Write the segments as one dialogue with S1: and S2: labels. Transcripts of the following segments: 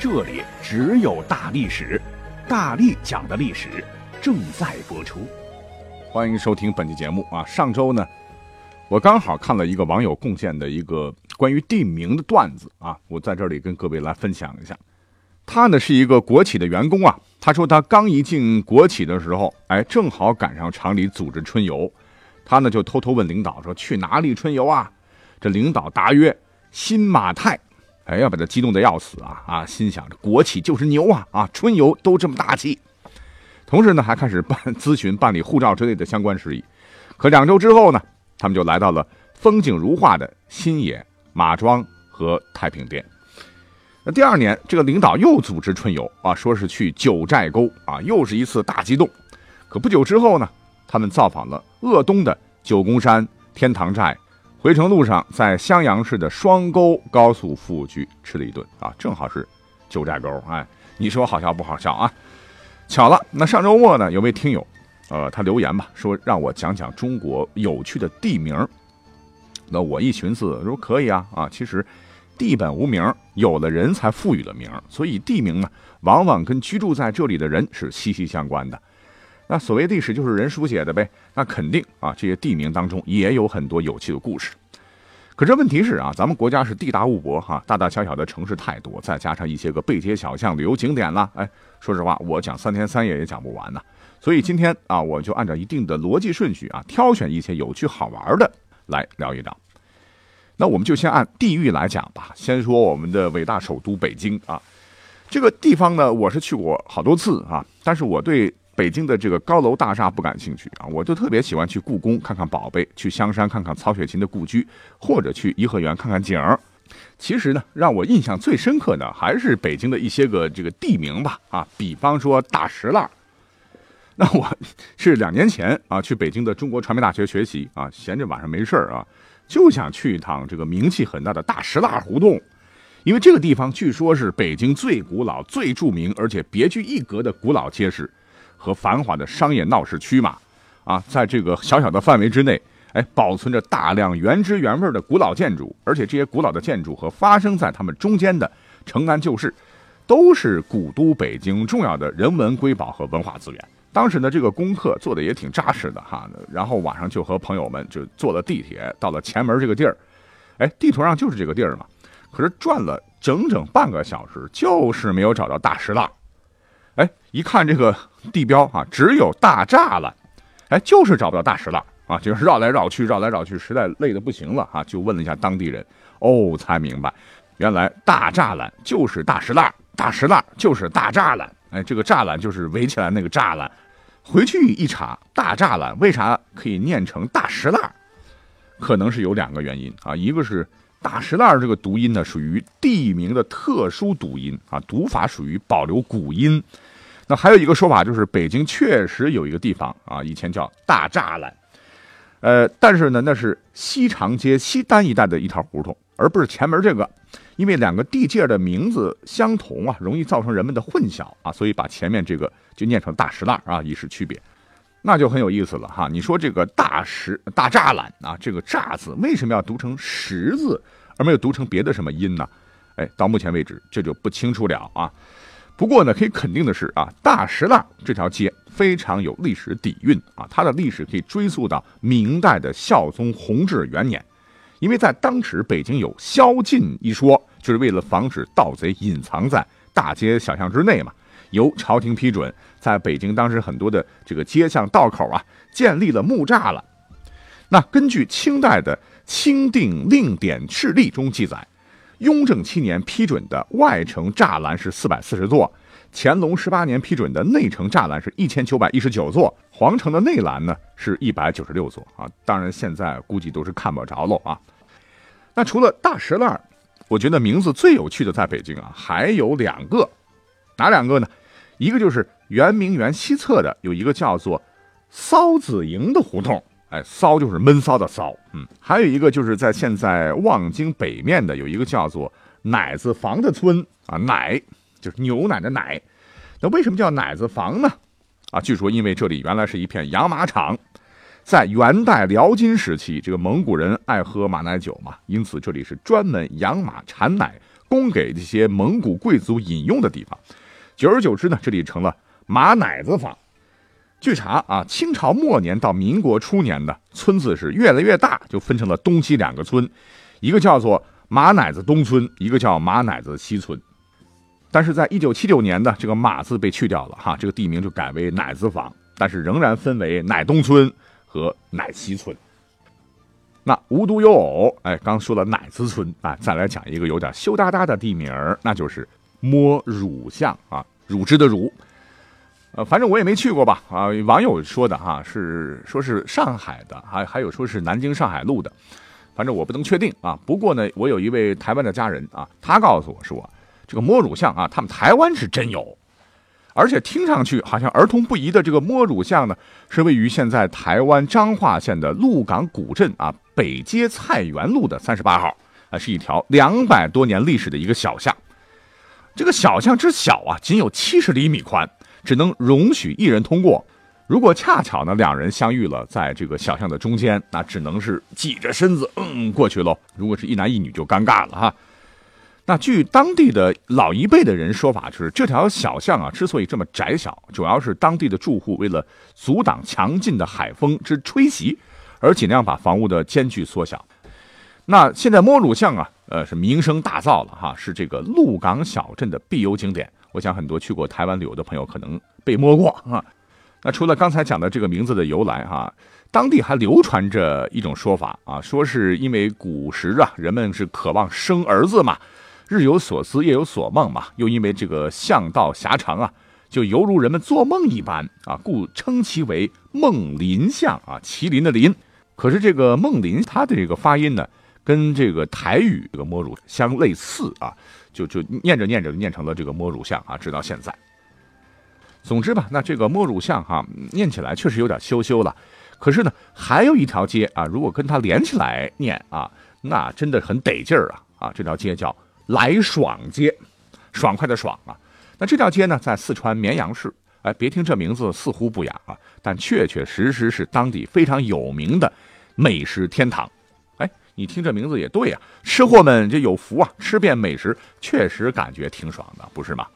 S1: 这里只有大历史，大力讲的历史正在播出，
S2: 欢迎收听本期节目啊！上周呢，我刚好看了一个网友贡献的一个关于地名的段子啊，我在这里跟各位来分享一下。他呢是一个国企的员工啊，他说他刚一进国企的时候，哎，正好赶上厂里组织春游，他呢就偷偷问领导说去哪里春游啊？这领导答曰：新马泰。哎，要把他激动的要死啊啊！心想着国企就是牛啊啊！春游都这么大气，同时呢，还开始办 咨询、办理护照之类的相关事宜。可两周之后呢，他们就来到了风景如画的新野、马庄和太平店。那第二年，这个领导又组织春游啊，说是去九寨沟啊，又是一次大激动。可不久之后呢，他们造访了鄂东的九宫山、天堂寨。回程路上，在襄阳市的双沟高速服务区吃了一顿啊，正好是九寨沟。哎，你说好笑不好笑啊？巧了，那上周末呢，有位听友，呃，他留言吧，说让我讲讲中国有趣的地名。那我一寻思，说可以啊啊，其实地本无名，有了人才赋予了名，所以地名呢，往往跟居住在这里的人是息息相关的。那所谓历史就是人书写的呗，那肯定啊，这些地名当中也有很多有趣的故事。可这问题是啊，咱们国家是地大物博哈，大大小小的城市太多，再加上一些个背街小巷、旅游景点啦，哎，说实话，我讲三天三夜也讲不完呢。所以今天啊，我就按照一定的逻辑顺序啊，挑选一些有趣好玩的来聊一聊。那我们就先按地域来讲吧，先说我们的伟大首都北京啊，这个地方呢，我是去过好多次啊，但是我对。北京的这个高楼大厦不感兴趣啊，我就特别喜欢去故宫看看宝贝，去香山看看曹雪芹的故居，或者去颐和园看看景儿。其实呢，让我印象最深刻的还是北京的一些个这个地名吧啊，比方说大石烂。那我是两年前啊去北京的中国传媒大学学习啊，闲着晚上没事儿啊，就想去一趟这个名气很大的大石烂胡同，因为这个地方据说是北京最古老、最著名而且别具一格的古老街市。和繁华的商业闹市区嘛，啊，在这个小小的范围之内，哎，保存着大量原汁原味的古老建筑，而且这些古老的建筑和发生在他们中间的城南旧事，都是古都北京重要的人文瑰宝和文化资源。当时呢，这个功课做的也挺扎实的哈，然后晚上就和朋友们就坐了地铁到了前门这个地儿，哎，地图上就是这个地儿嘛，可是转了整整半个小时，就是没有找到大石蜡。哎，一看这个地标啊，只有大栅栏，哎，就是找不到大石蜡啊，就是绕来绕去，绕来绕去，实在累得不行了啊，就问了一下当地人，哦，才明白，原来大栅栏就是大石蜡，大石蜡就是大栅栏，哎，这个栅栏就是围起来那个栅栏。回去一查，大栅栏为啥可以念成大石蜡？可能是有两个原因啊，一个是大石蜡这个读音呢，属于地名的特殊读音啊，读法属于保留古音。那还有一个说法，就是北京确实有一个地方啊，以前叫大栅栏，呃，但是呢，那是西长街西单一带的一条胡同，而不是前门这个，因为两个地界的名字相同啊，容易造成人们的混淆啊，所以把前面这个就念成大石栏啊，以示区别。那就很有意思了哈，你说这个大石大栅栏啊，这个栅字为什么要读成石字，而没有读成别的什么音呢？哎，到目前为止这就不清楚了啊。不过呢，可以肯定的是啊，大石栏这条街非常有历史底蕴啊，它的历史可以追溯到明代的孝宗弘治元年，因为在当时北京有宵禁一说，就是为了防止盗贼隐藏在大街小巷之内嘛，由朝廷批准，在北京当时很多的这个街巷道口啊，建立了木栅栏。那根据清代的《清定令典敕例》中记载。雍正七年批准的外城栅栏是四百四十座，乾隆十八年批准的内城栅栏是一千九百一十九座，皇城的内栏呢是一百九十六座啊。当然现在估计都是看不着喽啊。那除了大石栏，我觉得名字最有趣的在北京啊还有两个，哪两个呢？一个就是圆明园西侧的有一个叫做骚子营的胡同，哎，骚就是闷骚的骚，嗯，还有一个就是在现在望京北面的有一个叫做奶子房的村啊，奶就是牛奶的奶，那为什么叫奶子房呢？啊，据说因为这里原来是一片养马场。在元代辽金时期，这个蒙古人爱喝马奶酒嘛，因此这里是专门养马产奶，供给这些蒙古贵族饮用的地方。久而久之呢，这里成了马奶子坊。据查啊，清朝末年到民国初年的村子是越来越大，就分成了东西两个村，一个叫做马奶子东村，一个叫马奶子西村。但是在一九七九年的这个马字被去掉了哈，这个地名就改为奶子坊，但是仍然分为奶东村。和乃西村，那无独有偶，哎，刚说了乃子村啊，再来讲一个有点羞答答的地名那就是摸乳巷啊，乳汁的乳，呃，反正我也没去过吧，啊，网友说的哈，是说是上海的，还还有说是南京上海路的，反正我不能确定啊。不过呢，我有一位台湾的家人啊，他告诉我说，这个摸乳巷啊，他们台湾是真有。而且听上去好像儿童不宜的这个摸乳巷呢，是位于现在台湾彰化县的鹿港古镇啊北街菜园路的三十八号啊，是一条两百多年历史的一个小巷。这个小巷之小啊，仅有七十厘米宽，只能容许一人通过。如果恰巧呢两人相遇了，在这个小巷的中间，那只能是挤着身子嗯过去喽。如果是一男一女就尴尬了哈。那据当地的老一辈的人说法，就是这条小巷啊，之所以这么窄小，主要是当地的住户为了阻挡强劲的海风之吹袭，而尽量把房屋的间距缩小。那现在摸乳巷啊，呃，是名声大噪了哈，是这个鹿港小镇的必游景点。我想很多去过台湾旅游的朋友可能被摸过啊。那除了刚才讲的这个名字的由来哈，当地还流传着一种说法啊，说是因为古时啊，人们是渴望生儿子嘛。日有所思，夜有所梦嘛，又因为这个巷道狭长啊，就犹如人们做梦一般啊，故称其为梦林巷啊，麒麟的麟。可是这个梦林，它的这个发音呢，跟这个台语这个摸乳相类似啊，就就念着念着就念成了这个摸乳巷啊，直到现在。总之吧，那这个摸乳巷哈，念起来确实有点羞羞了。可是呢，还有一条街啊，如果跟它连起来念啊，那真的很得劲儿啊啊，这条街叫。来爽街，爽快的爽啊！那这条街呢，在四川绵阳市。哎，别听这名字似乎不雅啊，但确确实实是当地非常有名的美食天堂。你听这名字也对啊，吃货们这有福啊，吃遍美食，确实感觉挺爽的，不是吗？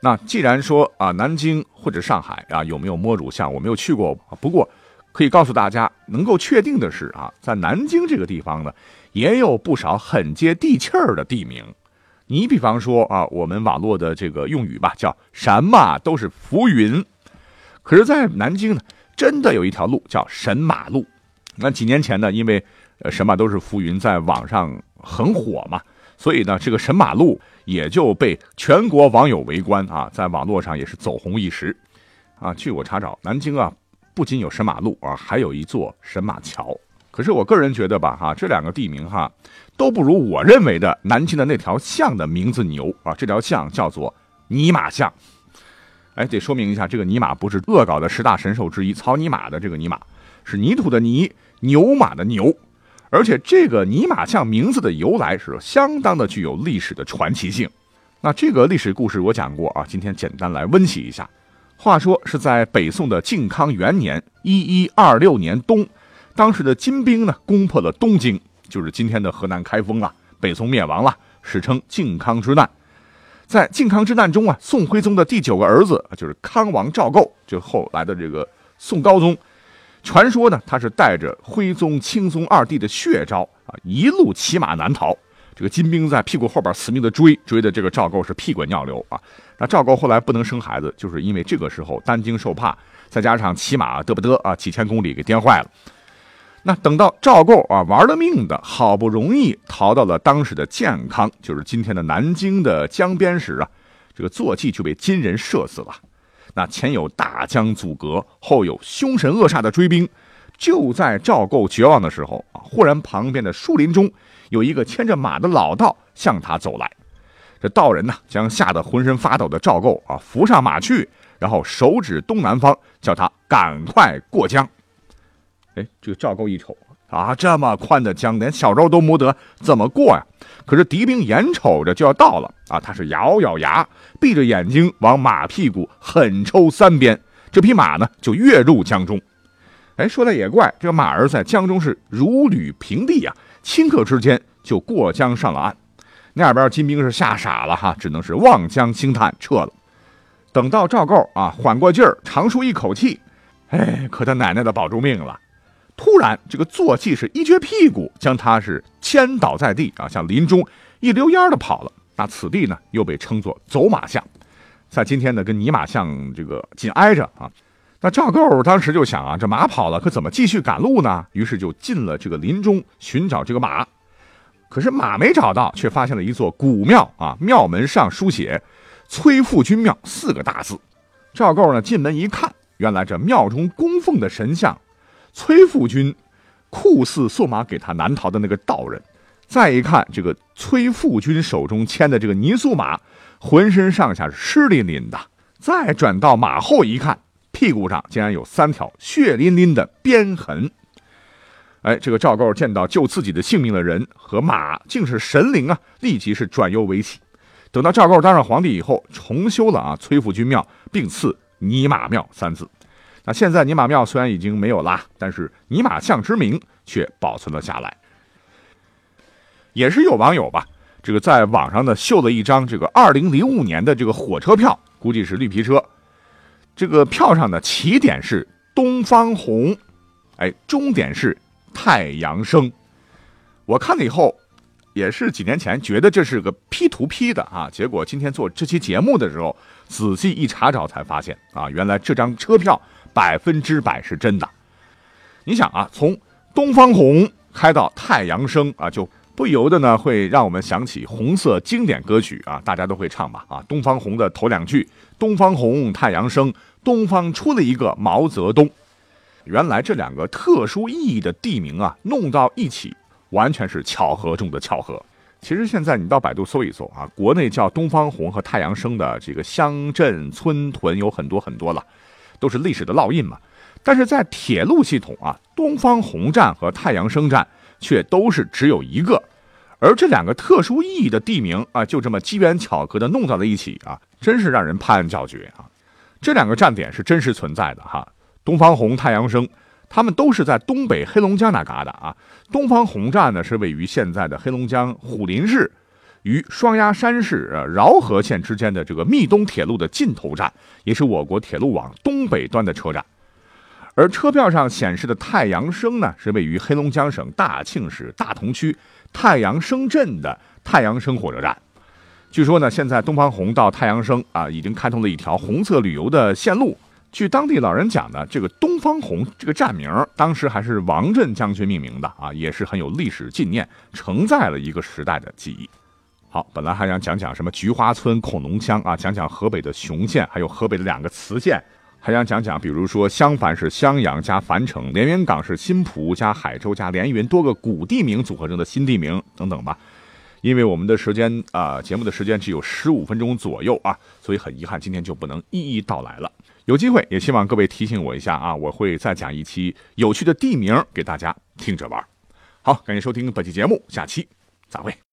S2: 那既然说啊，南京或者上海啊，有没有摸乳巷？我没有去过，不过可以告诉大家，能够确定的是啊，在南京这个地方呢。也有不少很接地气儿的地名，你比方说啊，我们网络的这个用语吧，叫什么都是浮云。可是，在南京呢，真的有一条路叫神马路。那几年前呢，因为呃神马都是浮云，在网上很火嘛，所以呢，这个神马路也就被全国网友围观啊，在网络上也是走红一时。啊，据我查找，南京啊，不仅有神马路啊，还有一座神马桥。可是我个人觉得吧，哈，这两个地名哈，都不如我认为的南京的那条巷的名字牛啊！这条巷叫做尼玛巷。哎，得说明一下，这个尼玛不是恶搞的十大神兽之一草泥马的这个尼玛，是泥土的泥，牛马的牛。而且这个尼玛像名字的由来是相当的具有历史的传奇性。那这个历史故事我讲过啊，今天简单来温习一下。话说是在北宋的靖康元年一一二六年冬。当时的金兵呢，攻破了东京，就是今天的河南开封啊。北宋灭亡了，史称靖康之难。在靖康之难中啊，宋徽宗的第九个儿子就是康王赵构，就后来的这个宋高宗。传说呢，他是带着徽宗、钦宗二帝的血招啊，一路骑马南逃。这个金兵在屁股后边死命的追，追的这个赵构是屁滚尿流啊。那赵构后来不能生孩子，就是因为这个时候担惊受怕，再加上骑马嘚不嘚啊，几千公里给颠坏了。那等到赵构啊玩了命的，好不容易逃到了当时的建康，就是今天的南京的江边时啊，这个坐骑就被金人射死了。那前有大江阻隔，后有凶神恶煞的追兵。就在赵构绝望的时候啊，忽然旁边的树林中有一个牵着马的老道向他走来。这道人呢，将吓得浑身发抖的赵构啊扶上马去，然后手指东南方，叫他赶快过江。哎，这个赵构一瞅啊，这么宽的江，连小舟都没得，怎么过呀？可是敌兵眼瞅着就要到了啊，他是咬咬牙，闭着眼睛往马屁股狠抽三鞭，这匹马呢就跃入江中。哎，说来也怪，这个马儿在江中是如履平地呀，顷刻之间就过江上了岸。那边金兵是吓傻了哈，只能是望江兴叹，撤了。等到赵构啊缓过劲儿，长舒一口气，哎，可他奶奶的保住命了。突然，这个坐骑是一撅屁股，将他是牵倒在地啊，向林中一溜烟的跑了。那此地呢，又被称作走马巷，在今天呢，跟泥马巷这个紧挨着啊。那赵构当时就想啊，这马跑了，可怎么继续赶路呢？于是就进了这个林中寻找这个马。可是马没找到，却发现了一座古庙啊！庙门上书写“崔富君庙”四个大字。赵构呢进门一看，原来这庙中供奉的神像崔富军，酷似送马给他难逃的那个道人。再一看这个崔富军手中牵的这个泥塑马，浑身上下是湿淋淋的。再转到马后一看，屁股上竟然有三条血淋淋的鞭痕。哎，这个赵构见到救自己的性命的人和马竟是神灵啊，立即是转忧为喜。等到赵构当上皇帝以后，重修了啊崔富军庙，并赐泥马庙三字。那现在泥马庙虽然已经没有啦，但是泥马像之名却保存了下来。也是有网友吧，这个在网上呢秀了一张这个二零零五年的这个火车票，估计是绿皮车。这个票上的起点是东方红，哎，终点是。太阳升，我看了以后，也是几年前觉得这是个 P 图 P 的啊，结果今天做这期节目的时候，仔细一查找才发现啊，原来这张车票百分之百是真的。你想啊，从东方红开到太阳升啊，就不由得呢会让我们想起红色经典歌曲啊，大家都会唱吧啊，东方红的头两句：东方红，太阳升，东方出了一个毛泽东。原来这两个特殊意义的地名啊，弄到一起，完全是巧合中的巧合。其实现在你到百度搜一搜啊，国内叫东方红和太阳升的这个乡镇村屯有很多很多了，都是历史的烙印嘛。但是在铁路系统啊，东方红站和太阳升站却都是只有一个，而这两个特殊意义的地名啊，就这么机缘巧合的弄到了一起啊，真是让人拍案叫绝啊！这两个站点是真实存在的哈。东方红、太阳升，他们都是在东北黑龙江那旮瘩啊。东方红站呢是位于现在的黑龙江虎林市，与双鸭山市饶河县之间的这个密东铁路的尽头站，也是我国铁路网东北端的车站。而车票上显示的太阳升呢，是位于黑龙江省大庆市大同区太阳升镇的太阳升火车站。据说呢，现在东方红到太阳升啊，已经开通了一条红色旅游的线路。据当地老人讲呢，这个东方红这个站名当时还是王震将军命名的啊，也是很有历史纪念，承载了一个时代的记忆。好，本来还想讲讲什么菊花村、恐龙乡啊，讲讲河北的雄县，还有河北的两个磁县，还想讲讲，比如说襄樊是襄阳加樊城，连云港是新浦加海州加连云多个古地名组合成的新地名等等吧。因为我们的时间啊，节目的时间只有十五分钟左右啊，所以很遗憾今天就不能一一道来了。有机会也希望各位提醒我一下啊，我会再讲一期有趣的地名给大家听着玩。好，感谢收听本期节目，下期再会。